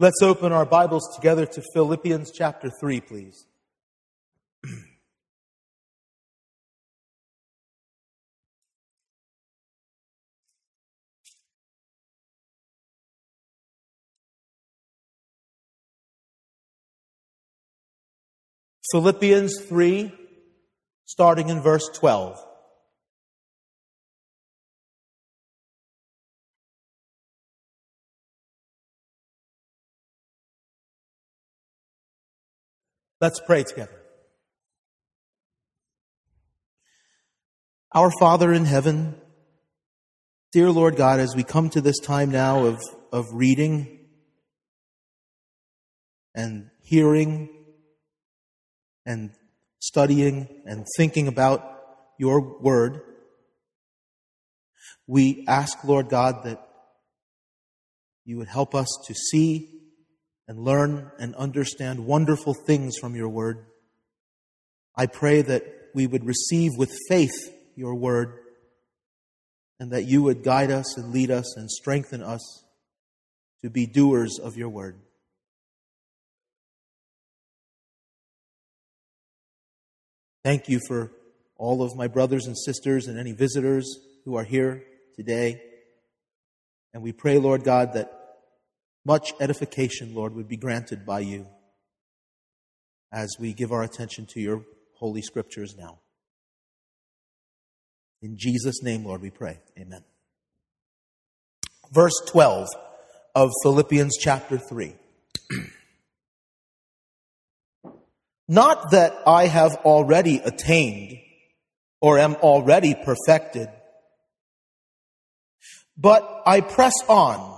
Let's open our Bibles together to Philippians chapter 3, please. Philippians 3, starting in verse 12. Let's pray together. Our Father in heaven, dear Lord God, as we come to this time now of, of reading and hearing and studying and thinking about your word, we ask, Lord God, that you would help us to see and learn and understand wonderful things from your word. I pray that we would receive with faith your word and that you would guide us and lead us and strengthen us to be doers of your word. Thank you for all of my brothers and sisters and any visitors who are here today. And we pray, Lord God, that much edification, Lord, would be granted by you as we give our attention to your holy scriptures now. In Jesus' name, Lord, we pray. Amen. Verse 12 of Philippians chapter 3. Not that I have already attained or am already perfected, but I press on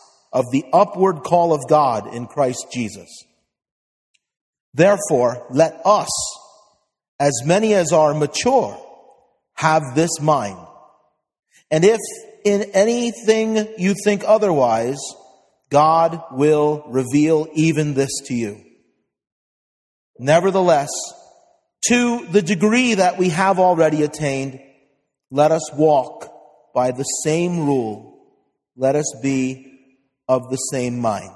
of the upward call of God in Christ Jesus. Therefore, let us, as many as are mature, have this mind. And if in anything you think otherwise, God will reveal even this to you. Nevertheless, to the degree that we have already attained, let us walk by the same rule. Let us be of the same mind.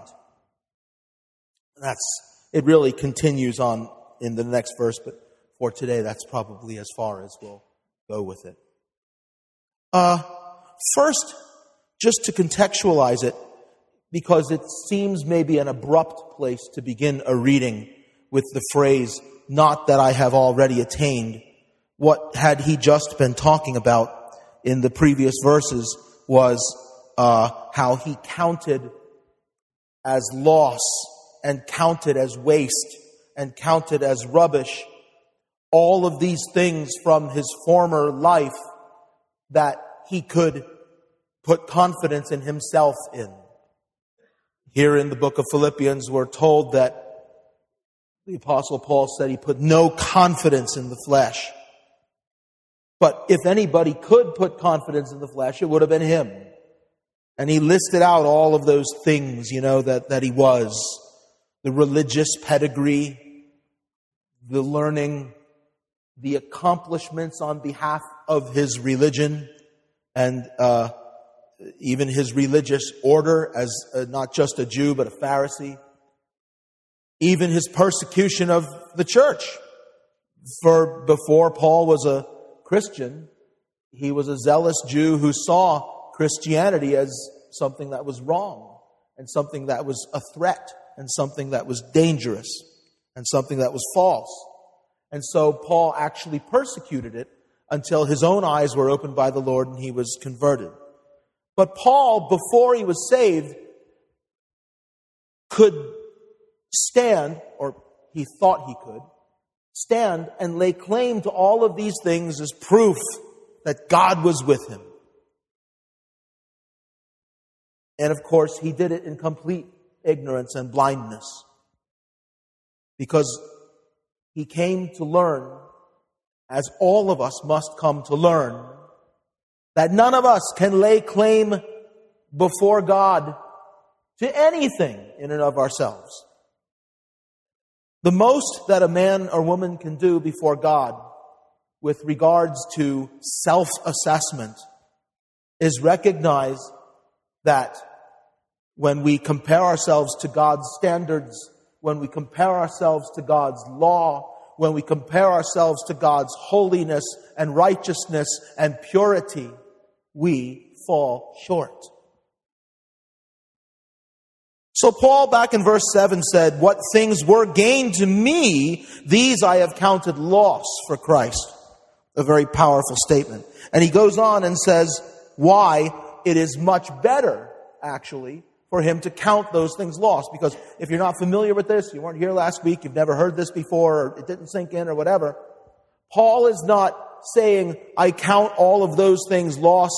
That's, it really continues on in the next verse, but for today, that's probably as far as we'll go with it. Uh, first, just to contextualize it, because it seems maybe an abrupt place to begin a reading with the phrase, not that I have already attained. What had he just been talking about in the previous verses was uh, how he counted as loss and counted as waste and counted as rubbish all of these things from his former life that he could put confidence in himself in. Here in the book of Philippians, we're told that the apostle Paul said he put no confidence in the flesh. But if anybody could put confidence in the flesh, it would have been him. And he listed out all of those things, you know, that, that he was. The religious pedigree, the learning, the accomplishments on behalf of his religion, and uh, even his religious order as uh, not just a Jew, but a Pharisee. Even his persecution of the church. For before Paul was a Christian, he was a zealous Jew who saw Christianity as something that was wrong and something that was a threat and something that was dangerous and something that was false. And so Paul actually persecuted it until his own eyes were opened by the Lord and he was converted. But Paul, before he was saved, could stand, or he thought he could, stand and lay claim to all of these things as proof that God was with him. And of course, he did it in complete ignorance and blindness. Because he came to learn, as all of us must come to learn, that none of us can lay claim before God to anything in and of ourselves. The most that a man or woman can do before God with regards to self assessment is recognize that when we compare ourselves to God's standards, when we compare ourselves to God's law, when we compare ourselves to God's holiness and righteousness and purity, we fall short. So Paul back in verse 7 said, What things were gained to me, these I have counted loss for Christ. A very powerful statement. And he goes on and says, why it is much better, actually, for him to count those things lost. Because if you're not familiar with this, you weren't here last week, you've never heard this before, or it didn't sink in, or whatever, Paul is not saying, I count all of those things lost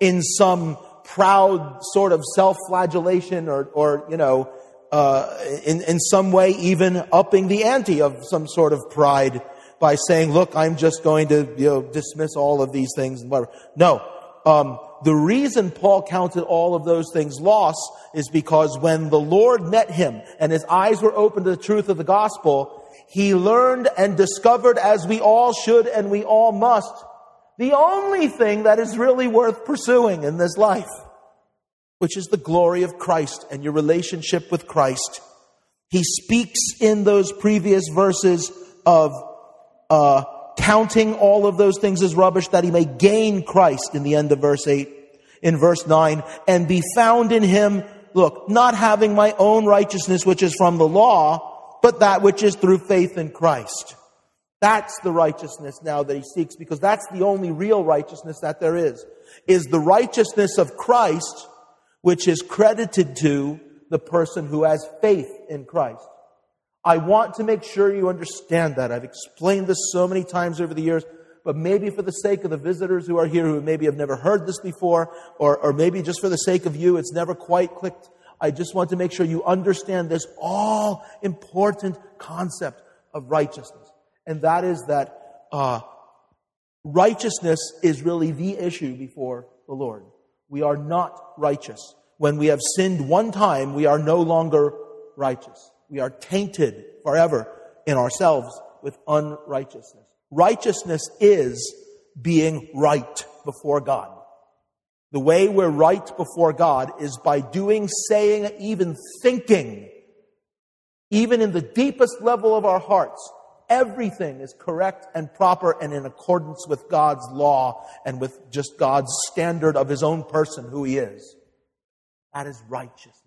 in some proud sort of self-flagellation or, or you know, uh, in, in some way even upping the ante of some sort of pride by saying, look, I'm just going to, you know, dismiss all of these things and whatever. No. Um, the reason Paul counted all of those things lost is because when the Lord met him and his eyes were opened to the truth of the gospel, he learned and discovered as we all should and we all must the only thing that is really worth pursuing in this life, which is the glory of Christ and your relationship with Christ. He speaks in those previous verses of uh, counting all of those things as rubbish that he may gain Christ in the end of verse 8. In verse 9, and be found in him, look, not having my own righteousness which is from the law, but that which is through faith in Christ. That's the righteousness now that he seeks because that's the only real righteousness that there is. Is the righteousness of Christ which is credited to the person who has faith in Christ. I want to make sure you understand that. I've explained this so many times over the years, but maybe for the sake of the visitors who are here who maybe have never heard this before, or, or maybe just for the sake of you, it's never quite clicked. I just want to make sure you understand this all important concept of righteousness and that is that uh, righteousness is really the issue before the Lord. We are not righteous. When we have sinned one time, we are no longer righteous. We are tainted forever in ourselves with unrighteousness. Righteousness is being right before God. The way we're right before God is by doing, saying, even thinking, even in the deepest level of our hearts, everything is correct and proper and in accordance with God's law and with just God's standard of his own person, who he is. That is righteousness.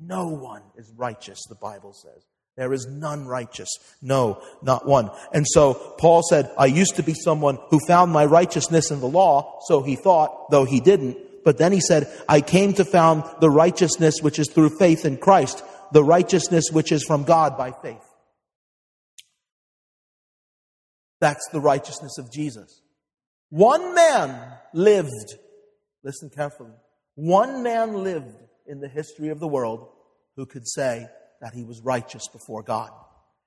No one is righteous, the Bible says. There is none righteous. No, not one. And so Paul said, I used to be someone who found my righteousness in the law, so he thought, though he didn't. But then he said, I came to found the righteousness which is through faith in Christ, the righteousness which is from God by faith. That's the righteousness of Jesus. One man lived, listen carefully, one man lived in the history of the world who could say that he was righteous before God.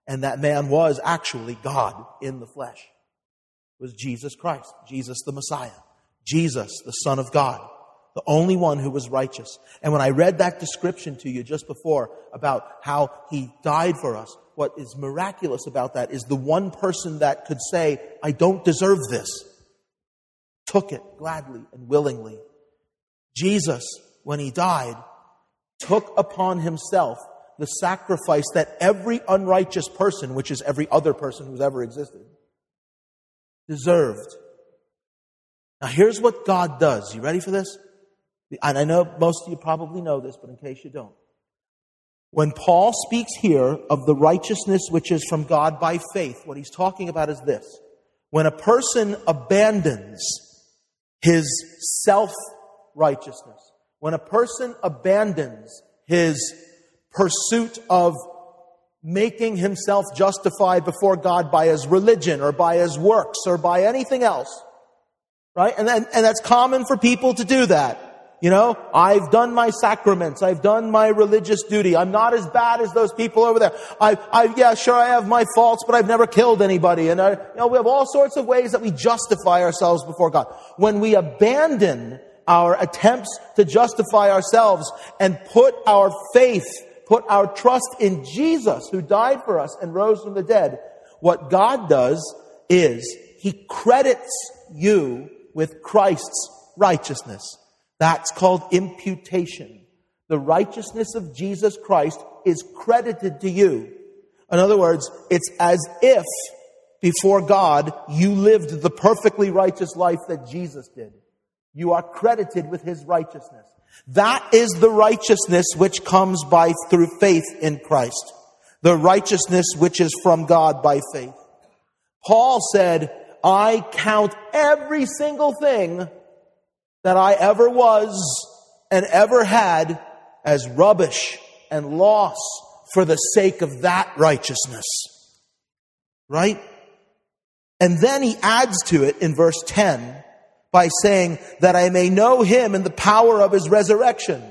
And that man was actually God in the flesh. It was Jesus Christ, Jesus the Messiah, Jesus the Son of God, the only one who was righteous. And when I read that description to you just before about how he died for us, what is miraculous about that is the one person that could say, I don't deserve this, took it gladly and willingly. Jesus, when he died, took upon himself the sacrifice that every unrighteous person, which is every other person who's ever existed, deserved. Now here's what God does. You ready for this? And I know most of you probably know this, but in case you don't. When Paul speaks here of the righteousness which is from God by faith, what he's talking about is this. When a person abandons his self righteousness, when a person abandons his pursuit of making himself justified before God by his religion or by his works or by anything else, right? And, and, and that's common for people to do that. You know, I've done my sacraments. I've done my religious duty. I'm not as bad as those people over there. I, I, yeah, sure, I have my faults, but I've never killed anybody. And I, you know, we have all sorts of ways that we justify ourselves before God. When we abandon our attempts to justify ourselves and put our faith, put our trust in Jesus who died for us and rose from the dead, what God does is He credits you with Christ's righteousness. That's called imputation. The righteousness of Jesus Christ is credited to you. In other words, it's as if before God you lived the perfectly righteous life that Jesus did. You are credited with his righteousness. That is the righteousness which comes by through faith in Christ. The righteousness which is from God by faith. Paul said, I count every single thing that I ever was and ever had as rubbish and loss for the sake of that righteousness. Right? And then he adds to it in verse 10 by saying that I may know him in the power of his resurrection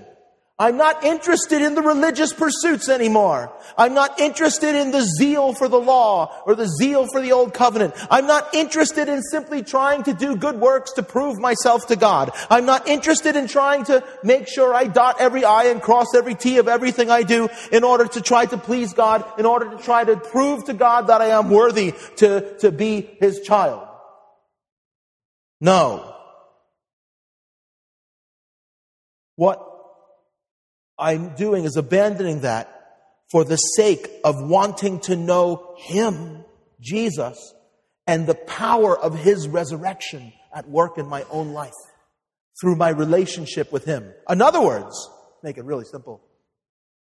I'm not interested in the religious pursuits anymore. I'm not interested in the zeal for the law or the zeal for the old covenant. I'm not interested in simply trying to do good works to prove myself to God. I'm not interested in trying to make sure I dot every I and cross every T of everything I do in order to try to please God, in order to try to prove to God that I am worthy to, to be His child. No. What I'm doing is abandoning that for the sake of wanting to know Him, Jesus, and the power of His resurrection at work in my own life through my relationship with Him. In other words, make it really simple.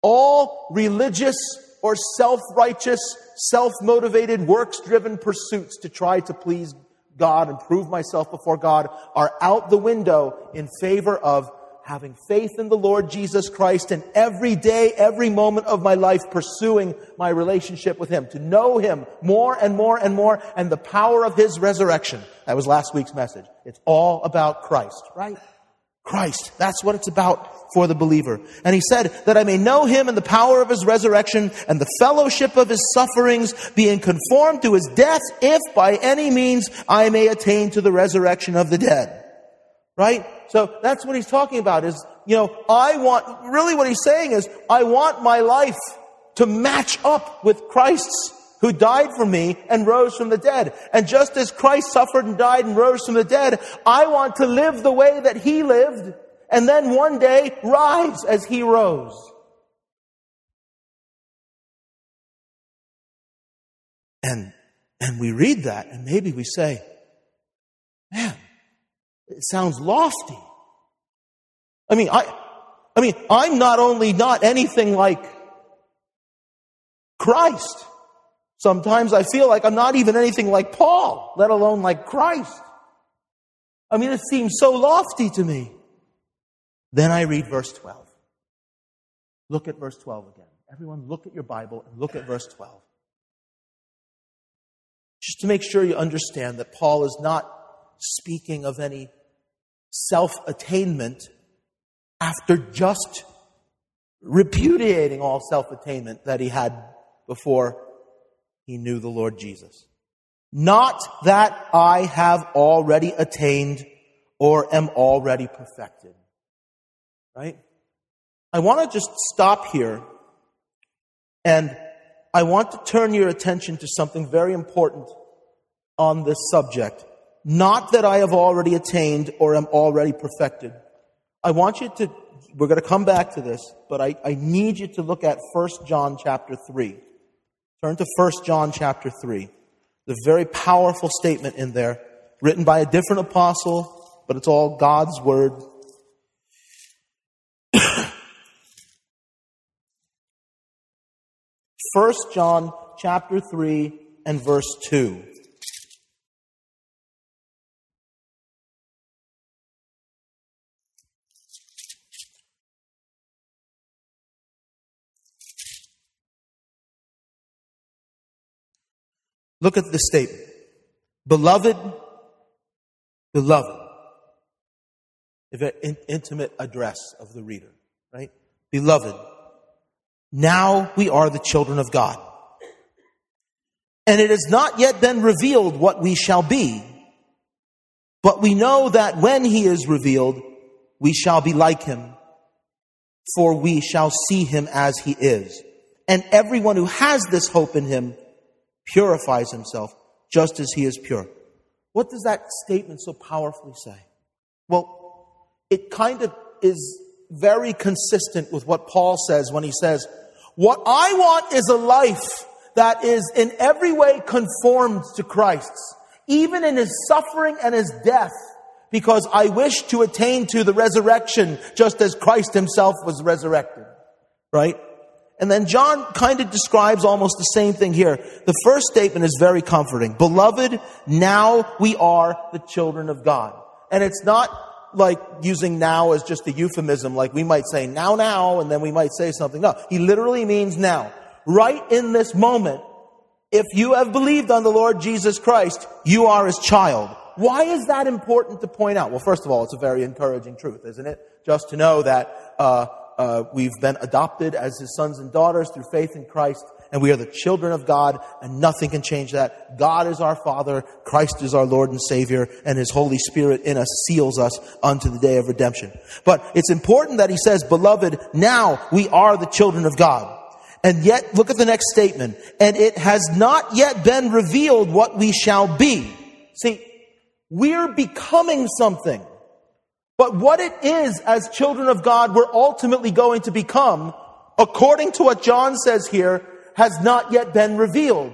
All religious or self-righteous, self-motivated, works-driven pursuits to try to please God and prove myself before God are out the window in favor of having faith in the Lord Jesus Christ and every day, every moment of my life pursuing my relationship with Him, to know Him more and more and more and the power of His resurrection. That was last week's message. It's all about Christ, right? Christ. That's what it's about for the believer. And he said that I may know him and the power of his resurrection and the fellowship of his sufferings, being conformed to his death, if by any means I may attain to the resurrection of the dead. Right? So that's what he's talking about is, you know, I want, really what he's saying is, I want my life to match up with Christ's who died for me and rose from the dead. And just as Christ suffered and died and rose from the dead, I want to live the way that he lived and then one day rise as he rose. And, and we read that and maybe we say, man, it sounds lofty. I mean, I, I mean, I'm not only not anything like Christ. Sometimes I feel like I'm not even anything like Paul, let alone like Christ. I mean, it seems so lofty to me. Then I read verse 12. Look at verse 12 again. Everyone, look at your Bible and look at verse 12. Just to make sure you understand that Paul is not speaking of any self attainment after just repudiating all self attainment that he had before he knew the Lord Jesus. Not that I have already attained or am already perfected. Right? I want to just stop here and I want to turn your attention to something very important on this subject. Not that I have already attained or am already perfected. I want you to, we're going to come back to this, but I, I need you to look at 1 John chapter 3. Turn to 1 John chapter 3. The very powerful statement in there, written by a different apostle, but it's all God's word. First John chapter 3 and verse 2. Look at the statement. Beloved, beloved. a very in- intimate address of the reader, right? Beloved, now we are the children of God. And it has not yet been revealed what we shall be. But we know that when he is revealed, we shall be like him, for we shall see him as he is. And everyone who has this hope in him purifies himself just as he is pure. What does that statement so powerfully say? Well, it kind of is very consistent with what Paul says when he says, What I want is a life that is in every way conformed to Christ's, even in his suffering and his death, because I wish to attain to the resurrection just as Christ himself was resurrected. Right? And then John kind of describes almost the same thing here. The first statement is very comforting. Beloved, now we are the children of God. And it's not like using now as just a euphemism, like we might say now, now, and then we might say something. No, he literally means now. Right in this moment, if you have believed on the Lord Jesus Christ, you are his child. Why is that important to point out? Well, first of all, it's a very encouraging truth, isn't it? Just to know that uh, uh, we've been adopted as his sons and daughters through faith in Christ, and we are the children of God, and nothing can change that. God is our Father, Christ is our Lord and Savior, and his Holy Spirit in us seals us unto the day of redemption. But it's important that he says, Beloved, now we are the children of God. And yet, look at the next statement. And it has not yet been revealed what we shall be. See, we're becoming something. But what it is as children of God we're ultimately going to become, according to what John says here, has not yet been revealed.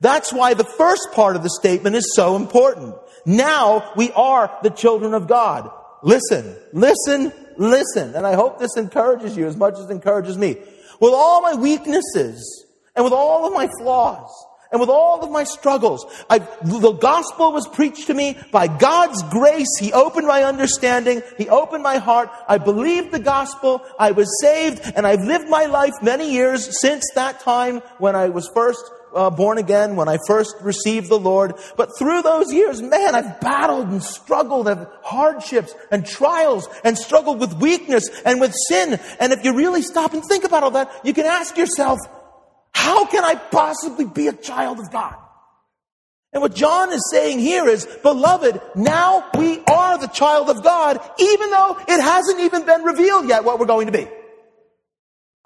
That's why the first part of the statement is so important. Now we are the children of God. Listen, listen, listen. And I hope this encourages you as much as it encourages me. With all my weaknesses and with all of my flaws, and with all of my struggles, I, the gospel was preached to me by God's grace. He opened my understanding. He opened my heart. I believed the gospel. I was saved and I've lived my life many years since that time when I was first uh, born again, when I first received the Lord. But through those years, man, I've battled and struggled with hardships and trials and struggled with weakness and with sin. And if you really stop and think about all that, you can ask yourself, how can I possibly be a child of God? And what John is saying here is, beloved, now we are the child of God, even though it hasn't even been revealed yet what we're going to be.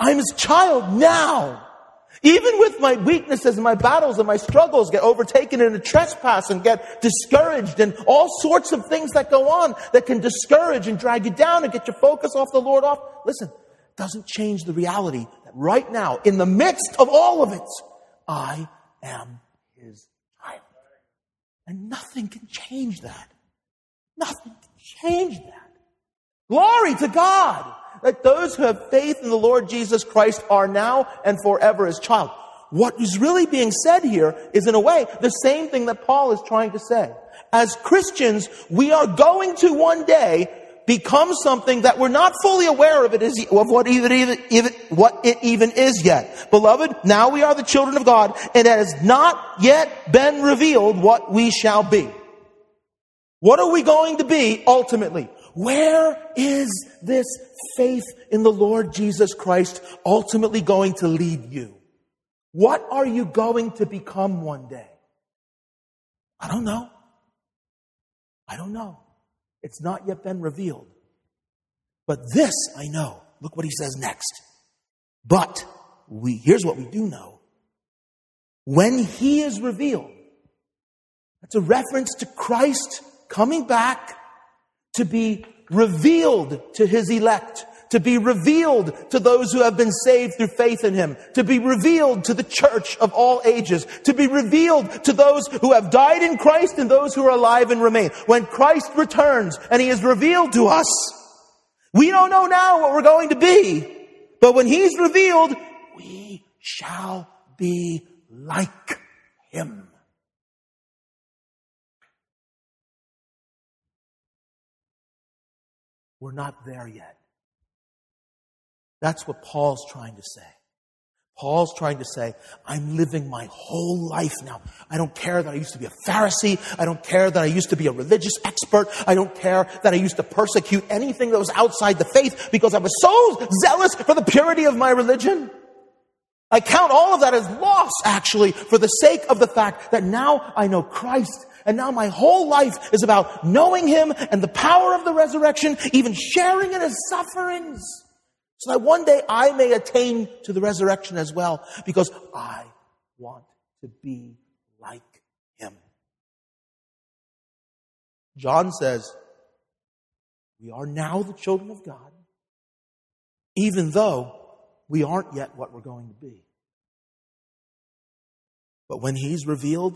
I'm his child now. Even with my weaknesses and my battles and my struggles get overtaken in a trespass and get discouraged and all sorts of things that go on that can discourage and drag you down and get your focus off the Lord off. Listen, doesn't change the reality right now, in the midst of all of it, I am his child. And nothing can change that. Nothing can change that. Glory to God that those who have faith in the Lord Jesus Christ are now and forever his child. What is really being said here is in a way the same thing that Paul is trying to say. As Christians, we are going to one day become something that we're not fully aware of it is of what even, even, what it even is yet. Beloved, now we are the children of God, and it has not yet been revealed what we shall be. What are we going to be ultimately? Where is this faith in the Lord Jesus Christ ultimately going to lead you? What are you going to become one day? I don't know. I don't know. It's not yet been revealed. But this I know. Look what he says next. But we, here's what we do know. When he is revealed, that's a reference to Christ coming back to be revealed to his elect to be revealed to those who have been saved through faith in him, to be revealed to the church of all ages, to be revealed to those who have died in Christ and those who are alive and remain. When Christ returns and he is revealed to us, we don't know now what we're going to be, but when he's revealed, we shall be like him. We're not there yet. That's what Paul's trying to say. Paul's trying to say, I'm living my whole life now. I don't care that I used to be a Pharisee. I don't care that I used to be a religious expert. I don't care that I used to persecute anything that was outside the faith because I was so zealous for the purity of my religion. I count all of that as loss, actually, for the sake of the fact that now I know Christ and now my whole life is about knowing Him and the power of the resurrection, even sharing in His sufferings so that one day I may attain to the resurrection as well, because I want to be like him. John says, we are now the children of God, even though we aren't yet what we're going to be. But when he's revealed,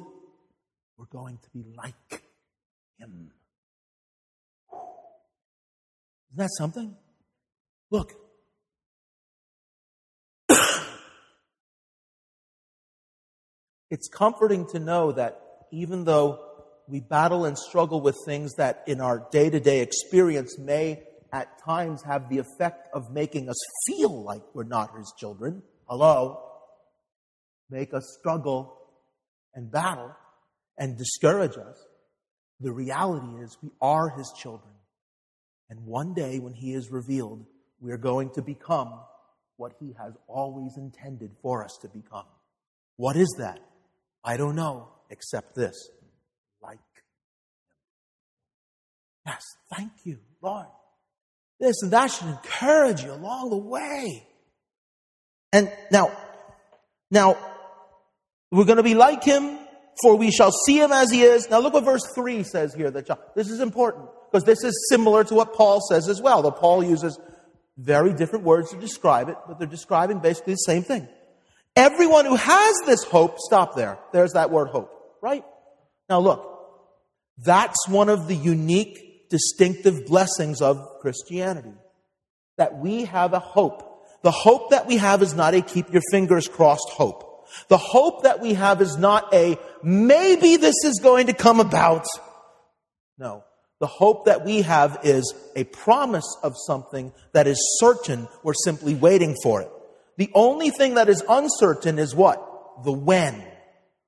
we're going to be like him. Isn't that something? Look, It's comforting to know that even though we battle and struggle with things that in our day to day experience may at times have the effect of making us feel like we're not His children, hello, make us struggle and battle and discourage us. The reality is we are His children. And one day when He is revealed, we are going to become what He has always intended for us to become. What is that? I don't know except this. Like Yes, thank you, Lord. This and that should encourage you along the way. And now, now, we're going to be like him, for we shall see him as he is. Now look what verse 3 says here. That this is important, because this is similar to what Paul says as well, though Paul uses very different words to describe it, but they're describing basically the same thing. Everyone who has this hope, stop there. There's that word hope, right? Now look, that's one of the unique, distinctive blessings of Christianity. That we have a hope. The hope that we have is not a keep your fingers crossed hope. The hope that we have is not a maybe this is going to come about. No. The hope that we have is a promise of something that is certain. We're simply waiting for it. The only thing that is uncertain is what? The when.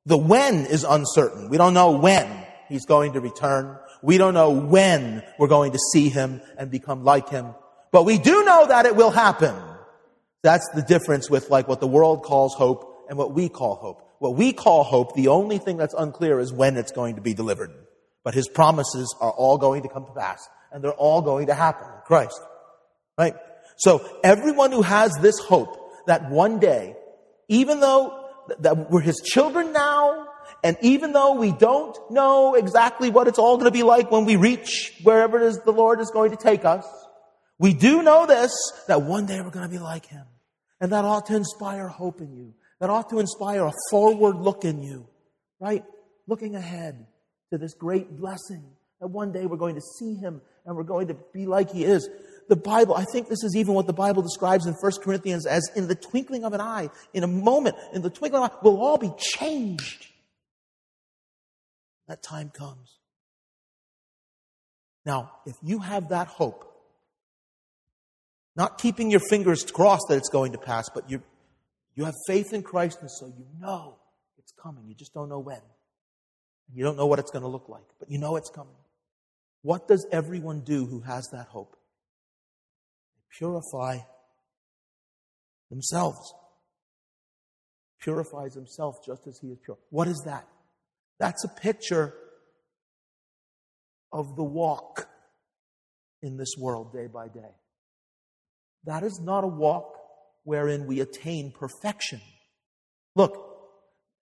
The when is uncertain. We don't know when he's going to return. We don't know when we're going to see him and become like him. But we do know that it will happen. That's the difference with like what the world calls hope and what we call hope. What we call hope, the only thing that's unclear is when it's going to be delivered. But his promises are all going to come to pass and they're all going to happen in Christ. Right? So everyone who has this hope that one day, even though that we're his children now, and even though we don't know exactly what it's all going to be like when we reach wherever it is the Lord is going to take us, we do know this, that one day we're going to be like him. And that ought to inspire hope in you. That ought to inspire a forward look in you, right? Looking ahead to this great blessing that one day we're going to see him and we're going to be like he is the Bible, I think this is even what the Bible describes in 1 Corinthians as in the twinkling of an eye, in a moment, in the twinkling of an eye, we'll all be changed. That time comes. Now, if you have that hope, not keeping your fingers crossed that it's going to pass, but you, you have faith in Christ, and so you know it's coming. You just don't know when. You don't know what it's going to look like, but you know it's coming. What does everyone do who has that hope? Purify themselves. Purifies himself just as he is pure. What is that? That's a picture of the walk in this world day by day. That is not a walk wherein we attain perfection. Look,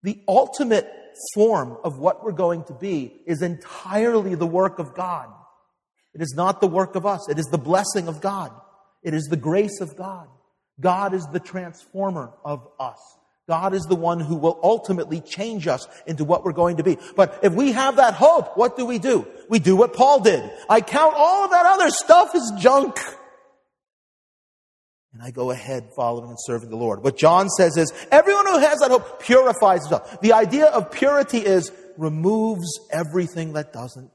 the ultimate form of what we're going to be is entirely the work of God. It is not the work of us. It is the blessing of God. It is the grace of God. God is the transformer of us. God is the one who will ultimately change us into what we're going to be. But if we have that hope, what do we do? We do what Paul did. I count all of that other stuff as junk. And I go ahead following and serving the Lord. What John says is, everyone who has that hope purifies himself. The idea of purity is removes everything that doesn't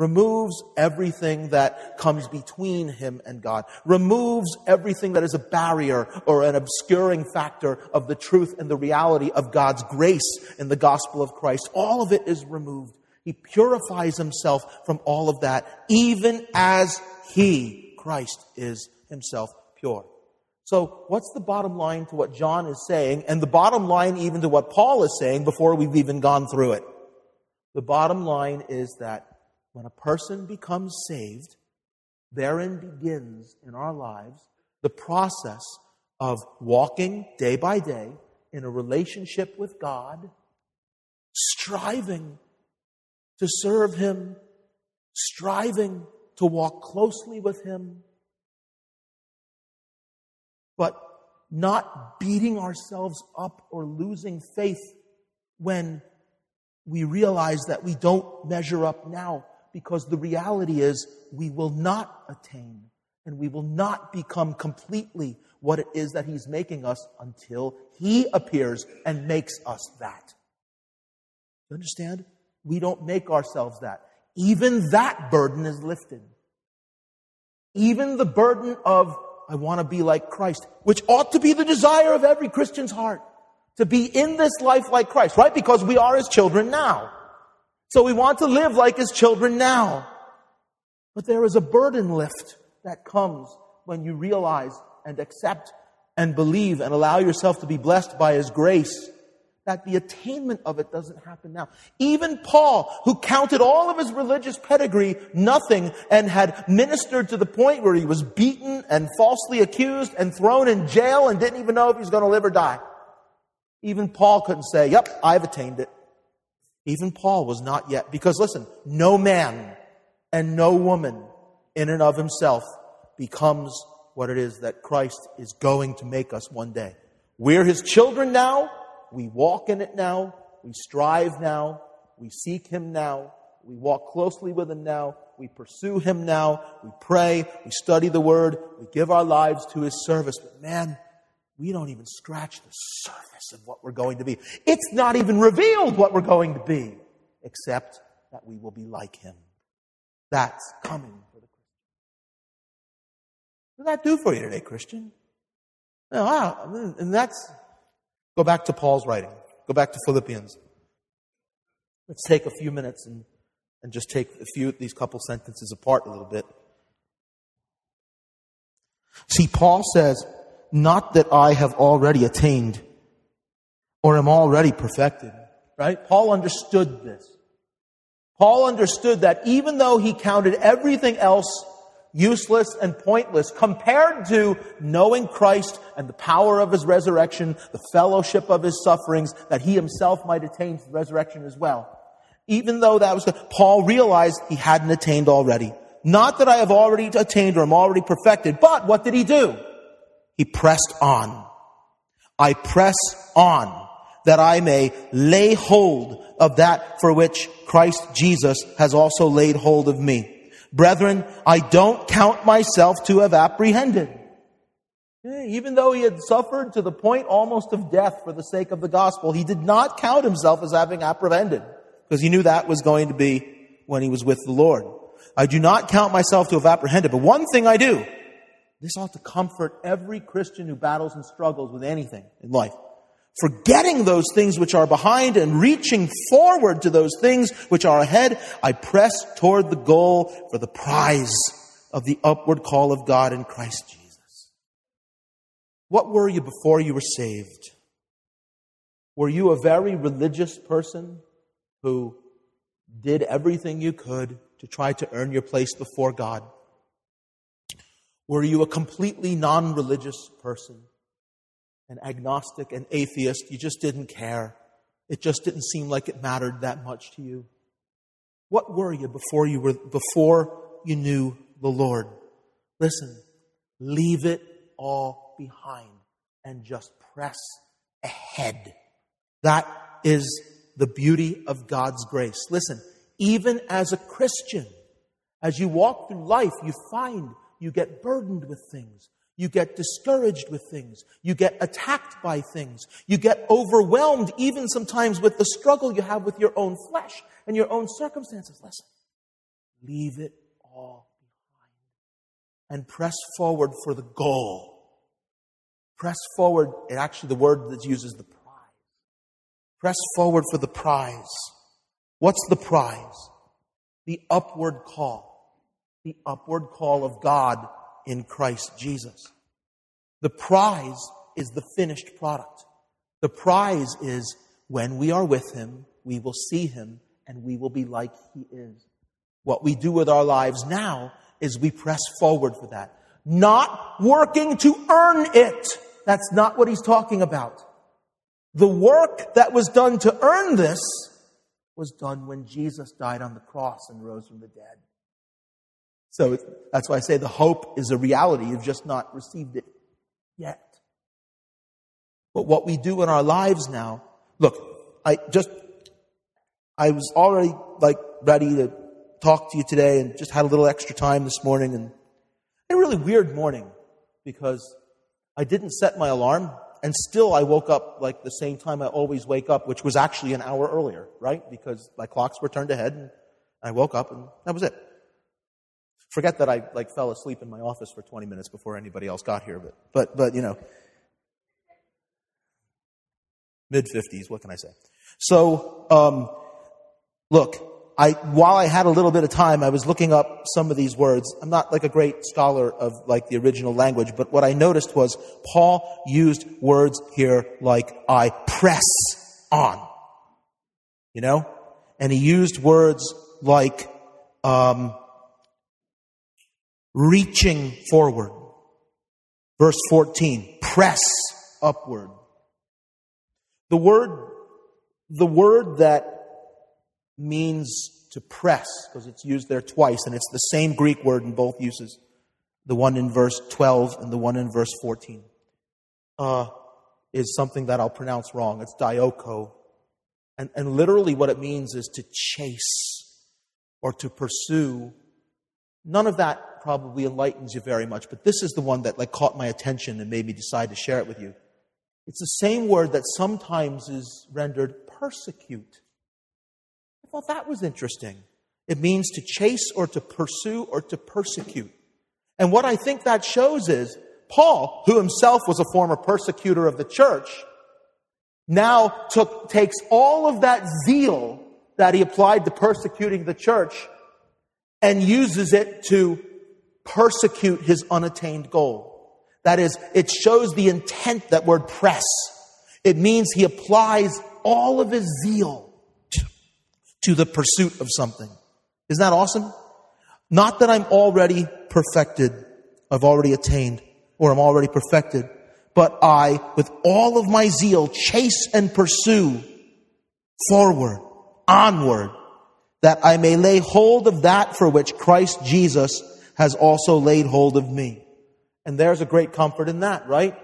removes everything that comes between him and God, removes everything that is a barrier or an obscuring factor of the truth and the reality of God's grace in the gospel of Christ. All of it is removed. He purifies himself from all of that, even as he, Christ, is himself pure. So, what's the bottom line to what John is saying, and the bottom line even to what Paul is saying before we've even gone through it? The bottom line is that when a person becomes saved, therein begins in our lives the process of walking day by day in a relationship with God, striving to serve Him, striving to walk closely with Him, but not beating ourselves up or losing faith when we realize that we don't measure up now because the reality is we will not attain and we will not become completely what it is that He's making us until He appears and makes us that. You understand? We don't make ourselves that. Even that burden is lifted. Even the burden of, I want to be like Christ, which ought to be the desire of every Christian's heart. To be in this life like Christ, right? Because we are His children now. So we want to live like his children now. But there is a burden lift that comes when you realize and accept and believe and allow yourself to be blessed by his grace. That the attainment of it doesn't happen now. Even Paul, who counted all of his religious pedigree nothing and had ministered to the point where he was beaten and falsely accused and thrown in jail and didn't even know if he was going to live or die. Even Paul couldn't say, Yep, I've attained it. Even Paul was not yet. Because listen, no man and no woman in and of himself becomes what it is that Christ is going to make us one day. We're his children now. We walk in it now. We strive now. We seek him now. We walk closely with him now. We pursue him now. We pray. We study the word. We give our lives to his service. But man, we don't even scratch the surface of what we're going to be. It's not even revealed what we're going to be, except that we will be like him. That's coming for the Christian. What that do for you today, Christian? Wow, and that's, go back to Paul's writing. Go back to Philippians. Let's take a few minutes and, and just take a few, these couple sentences apart a little bit. See, Paul says, not that I have already attained or am already perfected. Right? Paul understood this. Paul understood that even though he counted everything else useless and pointless compared to knowing Christ and the power of his resurrection, the fellowship of his sufferings, that he himself might attain to the resurrection as well. Even though that was Paul realized he hadn't attained already. Not that I have already attained or am already perfected, but what did he do? He pressed on. I press on that I may lay hold of that for which Christ Jesus has also laid hold of me. Brethren, I don't count myself to have apprehended. Eh, even though he had suffered to the point almost of death for the sake of the gospel, he did not count himself as having apprehended because he knew that was going to be when he was with the Lord. I do not count myself to have apprehended, but one thing I do, this ought to comfort every Christian who battles and struggles with anything in life. Forgetting those things which are behind and reaching forward to those things which are ahead, I press toward the goal for the prize of the upward call of God in Christ Jesus. What were you before you were saved? Were you a very religious person who did everything you could to try to earn your place before God? Were you a completely non religious person? An agnostic, an atheist? You just didn't care. It just didn't seem like it mattered that much to you. What were you before you were before you knew the Lord? Listen, leave it all behind and just press ahead. That is the beauty of God's grace. Listen, even as a Christian, as you walk through life, you find you get burdened with things. You get discouraged with things. You get attacked by things. You get overwhelmed even sometimes with the struggle you have with your own flesh and your own circumstances. Listen, Leave it all behind and press forward for the goal. Press forward, and actually the word that uses the prize. Press forward for the prize. What's the prize? The upward call. The upward call of God in Christ Jesus. The prize is the finished product. The prize is when we are with Him, we will see Him and we will be like He is. What we do with our lives now is we press forward for that. Not working to earn it. That's not what He's talking about. The work that was done to earn this was done when Jesus died on the cross and rose from the dead. So that's why I say the hope is a reality. You've just not received it yet. But what we do in our lives now, look, I just, I was already like ready to talk to you today and just had a little extra time this morning and a really weird morning because I didn't set my alarm and still I woke up like the same time I always wake up, which was actually an hour earlier, right? Because my clocks were turned ahead and I woke up and that was it. Forget that I like fell asleep in my office for 20 minutes before anybody else got here, but, but, but, you know, mid 50s, what can I say? So, um, look, I, while I had a little bit of time, I was looking up some of these words. I'm not like a great scholar of like the original language, but what I noticed was Paul used words here like I press on. You know? And he used words like, um, reaching forward. Verse 14, press upward. The word, the word that means to press, because it's used there twice, and it's the same Greek word in both uses, the one in verse 12 and the one in verse 14, uh, is something that I'll pronounce wrong. It's dioko. And, and literally what it means is to chase or to pursue. None of that probably enlightens you very much, but this is the one that like caught my attention and made me decide to share it with you. It's the same word that sometimes is rendered persecute. I thought that was interesting. It means to chase or to pursue or to persecute. And what I think that shows is Paul, who himself was a former persecutor of the church, now took, takes all of that zeal that he applied to persecuting the church and uses it to persecute his unattained goal. That is, it shows the intent, that word press. It means he applies all of his zeal to, the pursuit of something. Isn't that awesome? Not that I'm already perfected, I've already attained, or I'm already perfected, but I, with all of my zeal, chase and pursue forward, onward, that I may lay hold of that for which Christ Jesus has also laid hold of me. And there's a great comfort in that, right?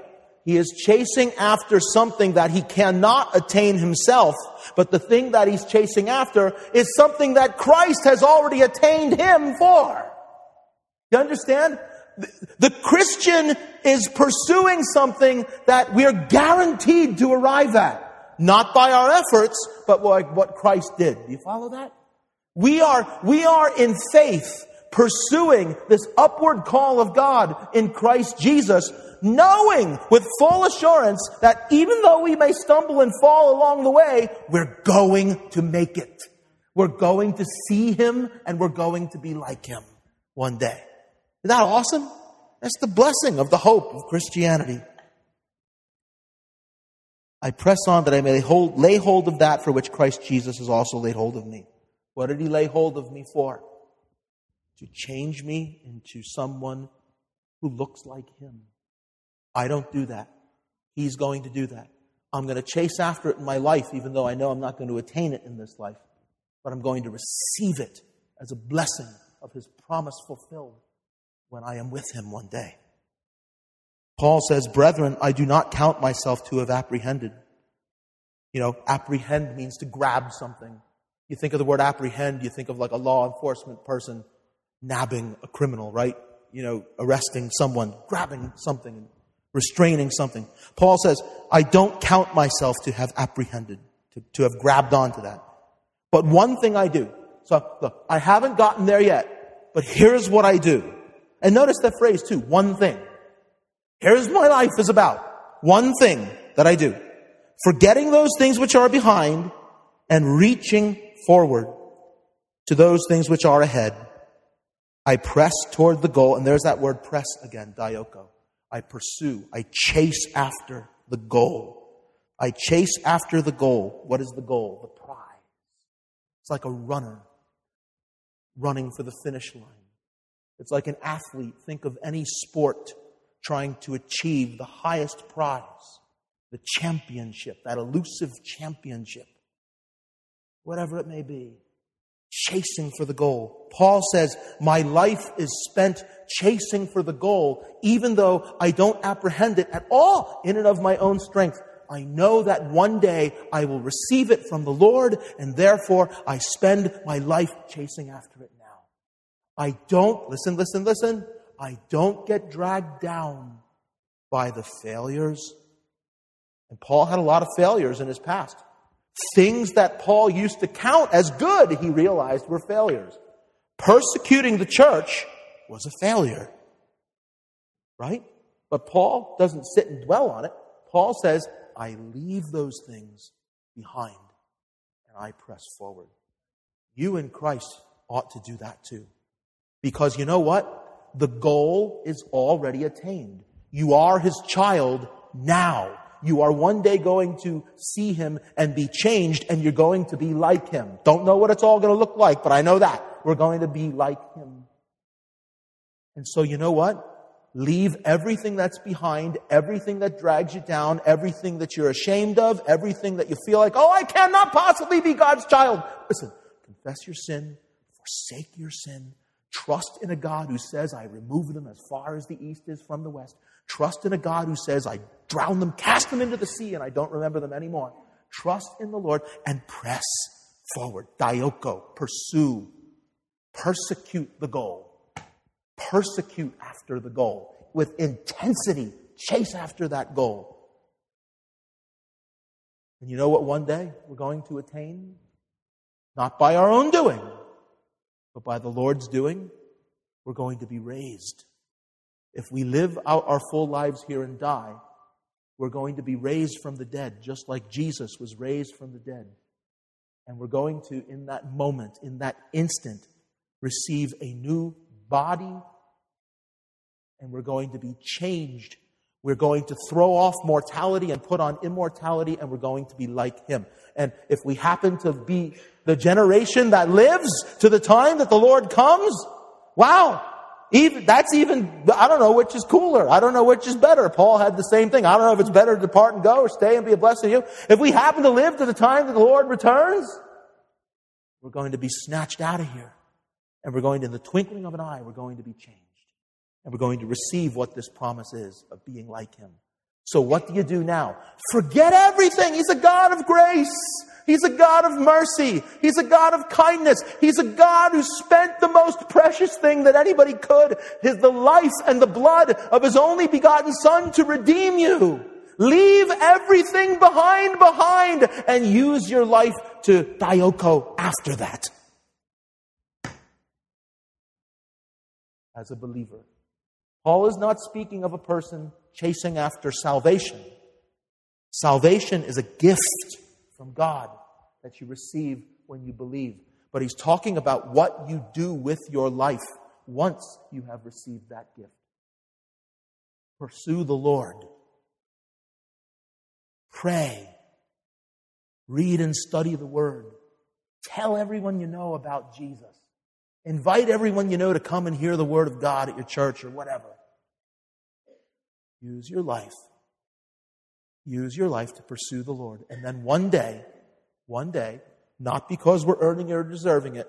He is chasing after something that he cannot attain himself, but the thing that he's chasing after is something that Christ has already attained him for. You understand? The Christian is pursuing something that we're guaranteed to arrive at. Not by our efforts, but like what Christ did. Do you follow that? We are, we are in faith pursuing this upward call of God in Christ Jesus, knowing with full assurance that even though we may stumble and fall along the way, we're going to make it. We're going to see Him and we're going to be like Him one day. Isn't that awesome? That's the blessing of the hope of Christianity. I press on that I may hold, lay hold of that for which Christ Jesus has also laid hold of me. What did He lay hold of me for? To change me into someone who looks like him. I don't do that. He's going to do that. I'm going to chase after it in my life, even though I know I'm not going to attain it in this life. But I'm going to receive it as a blessing of his promise fulfilled when I am with him one day. Paul says, Brethren, I do not count myself to have apprehended. You know, apprehend means to grab something. You think of the word apprehend, you think of like a law enforcement person nabbing a criminal, right? You know, arresting someone, grabbing something, restraining something. Paul says, I don't count myself to have apprehended, to, to have grabbed onto that. But one thing I do, So, look, I haven't gotten there yet, but here's what I do. And notice that phrase too, one thing. Here's my life is about. One thing that I do. Forgetting those things which are behind and reaching forward to those things which are ahead. I press toward the goal, and there's that word press again, dioko. I pursue, I chase after the goal. I chase after the goal. What is the goal? The prize. It's like a runner running for the finish line. It's like an athlete. Think of any sport trying to achieve the highest prize, the championship, that elusive championship, whatever it may be, chasing for the goal. Paul says, My life is spent chasing for the goal, even though I don't apprehend it at all in and of my own strength. I know that one day I will receive it from the Lord, and therefore I spend my life chasing after it now. I don't, listen, listen, listen, I don't get dragged down by the failures. And Paul had a lot of failures in his past. Things that Paul used to count as good, he realized were failures. Persecuting the church was a failure. Right? But Paul doesn't sit and dwell on it. Paul says, I leave those things behind and I press forward. You in Christ ought to do that too. Because you know what? The goal is already attained. You are his child now. You are one day going to see him and be changed, and you're going to be like him. Don't know what it's all going to look like, but I know that. We're going to be like him. And so, you know what? Leave everything that's behind, everything that drags you down, everything that you're ashamed of, everything that you feel like, oh, I cannot possibly be God's child. Listen, confess your sin, forsake your sin, Trust in a God who says, I remove them as far as the east is from the west. Trust in a God who says, I drown them, cast them into the sea, and I don't remember them anymore. Trust in the Lord and press forward. Dioko, pursue, persecute the goal. Persecute after the goal with intensity. Chase after that goal. And you know what one day we're going to attain? Not by our own doing, but by the Lord's doing, we're going to be raised. If we live out our full lives here and die, we're going to be raised from the dead, just like Jesus was raised from the dead. And we're going to, in that moment, in that instant, receive a new body, and we're going to be changed. We're going to throw off mortality and put on immortality, and we're going to be like Him. And if we happen to be the generation that lives to the time that the Lord comes, wow, even, that's even, I don't know which is cooler. I don't know which is better. Paul had the same thing. I don't know if it's better to depart and go or stay and be a blessing to you. If we happen to live to the time that the Lord returns, we're going to be snatched out of here. And we're going to, in the twinkling of an eye, we're going to be changed. And we're going to receive what this promise is of being like Him. So what do you do now? Forget everything. He's a God of grace. He's a God of mercy. He's a God of kindness. He's a God who spent the most precious thing that anybody could, his, the life and the blood of his only begotten son to redeem you. Leave everything behind behind and use your life to dioko after that. As a believer. Paul is not speaking of a person chasing after salvation. Salvation is a gift from God that you receive when you believe. But he's talking about what you do with your life once you have received that gift. Pursue the Lord. Pray. Read and study the Word. Tell everyone you know about Jesus. Invite everyone you know to come and hear the Word of God at your church or whatever. Use your life use your life to pursue the Lord. And then one day, one day, not because we're earning or deserving it,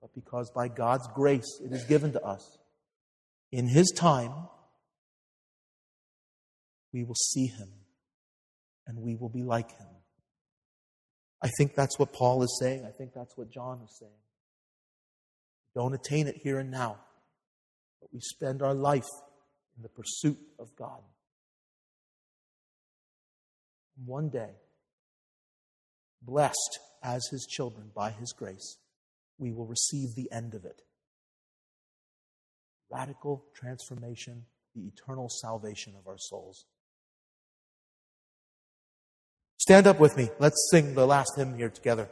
but because by God's grace it is given to us, in His time, we will see Him and we will be like Him. I think that's what Paul is saying. I think that's what John is saying. Don't attain it here and now, but we spend our life in the pursuit of God one day, blessed as his children by his grace, we will receive the end of it radical transformation, the eternal salvation of our souls. Stand up with me. Let's sing the last hymn here together.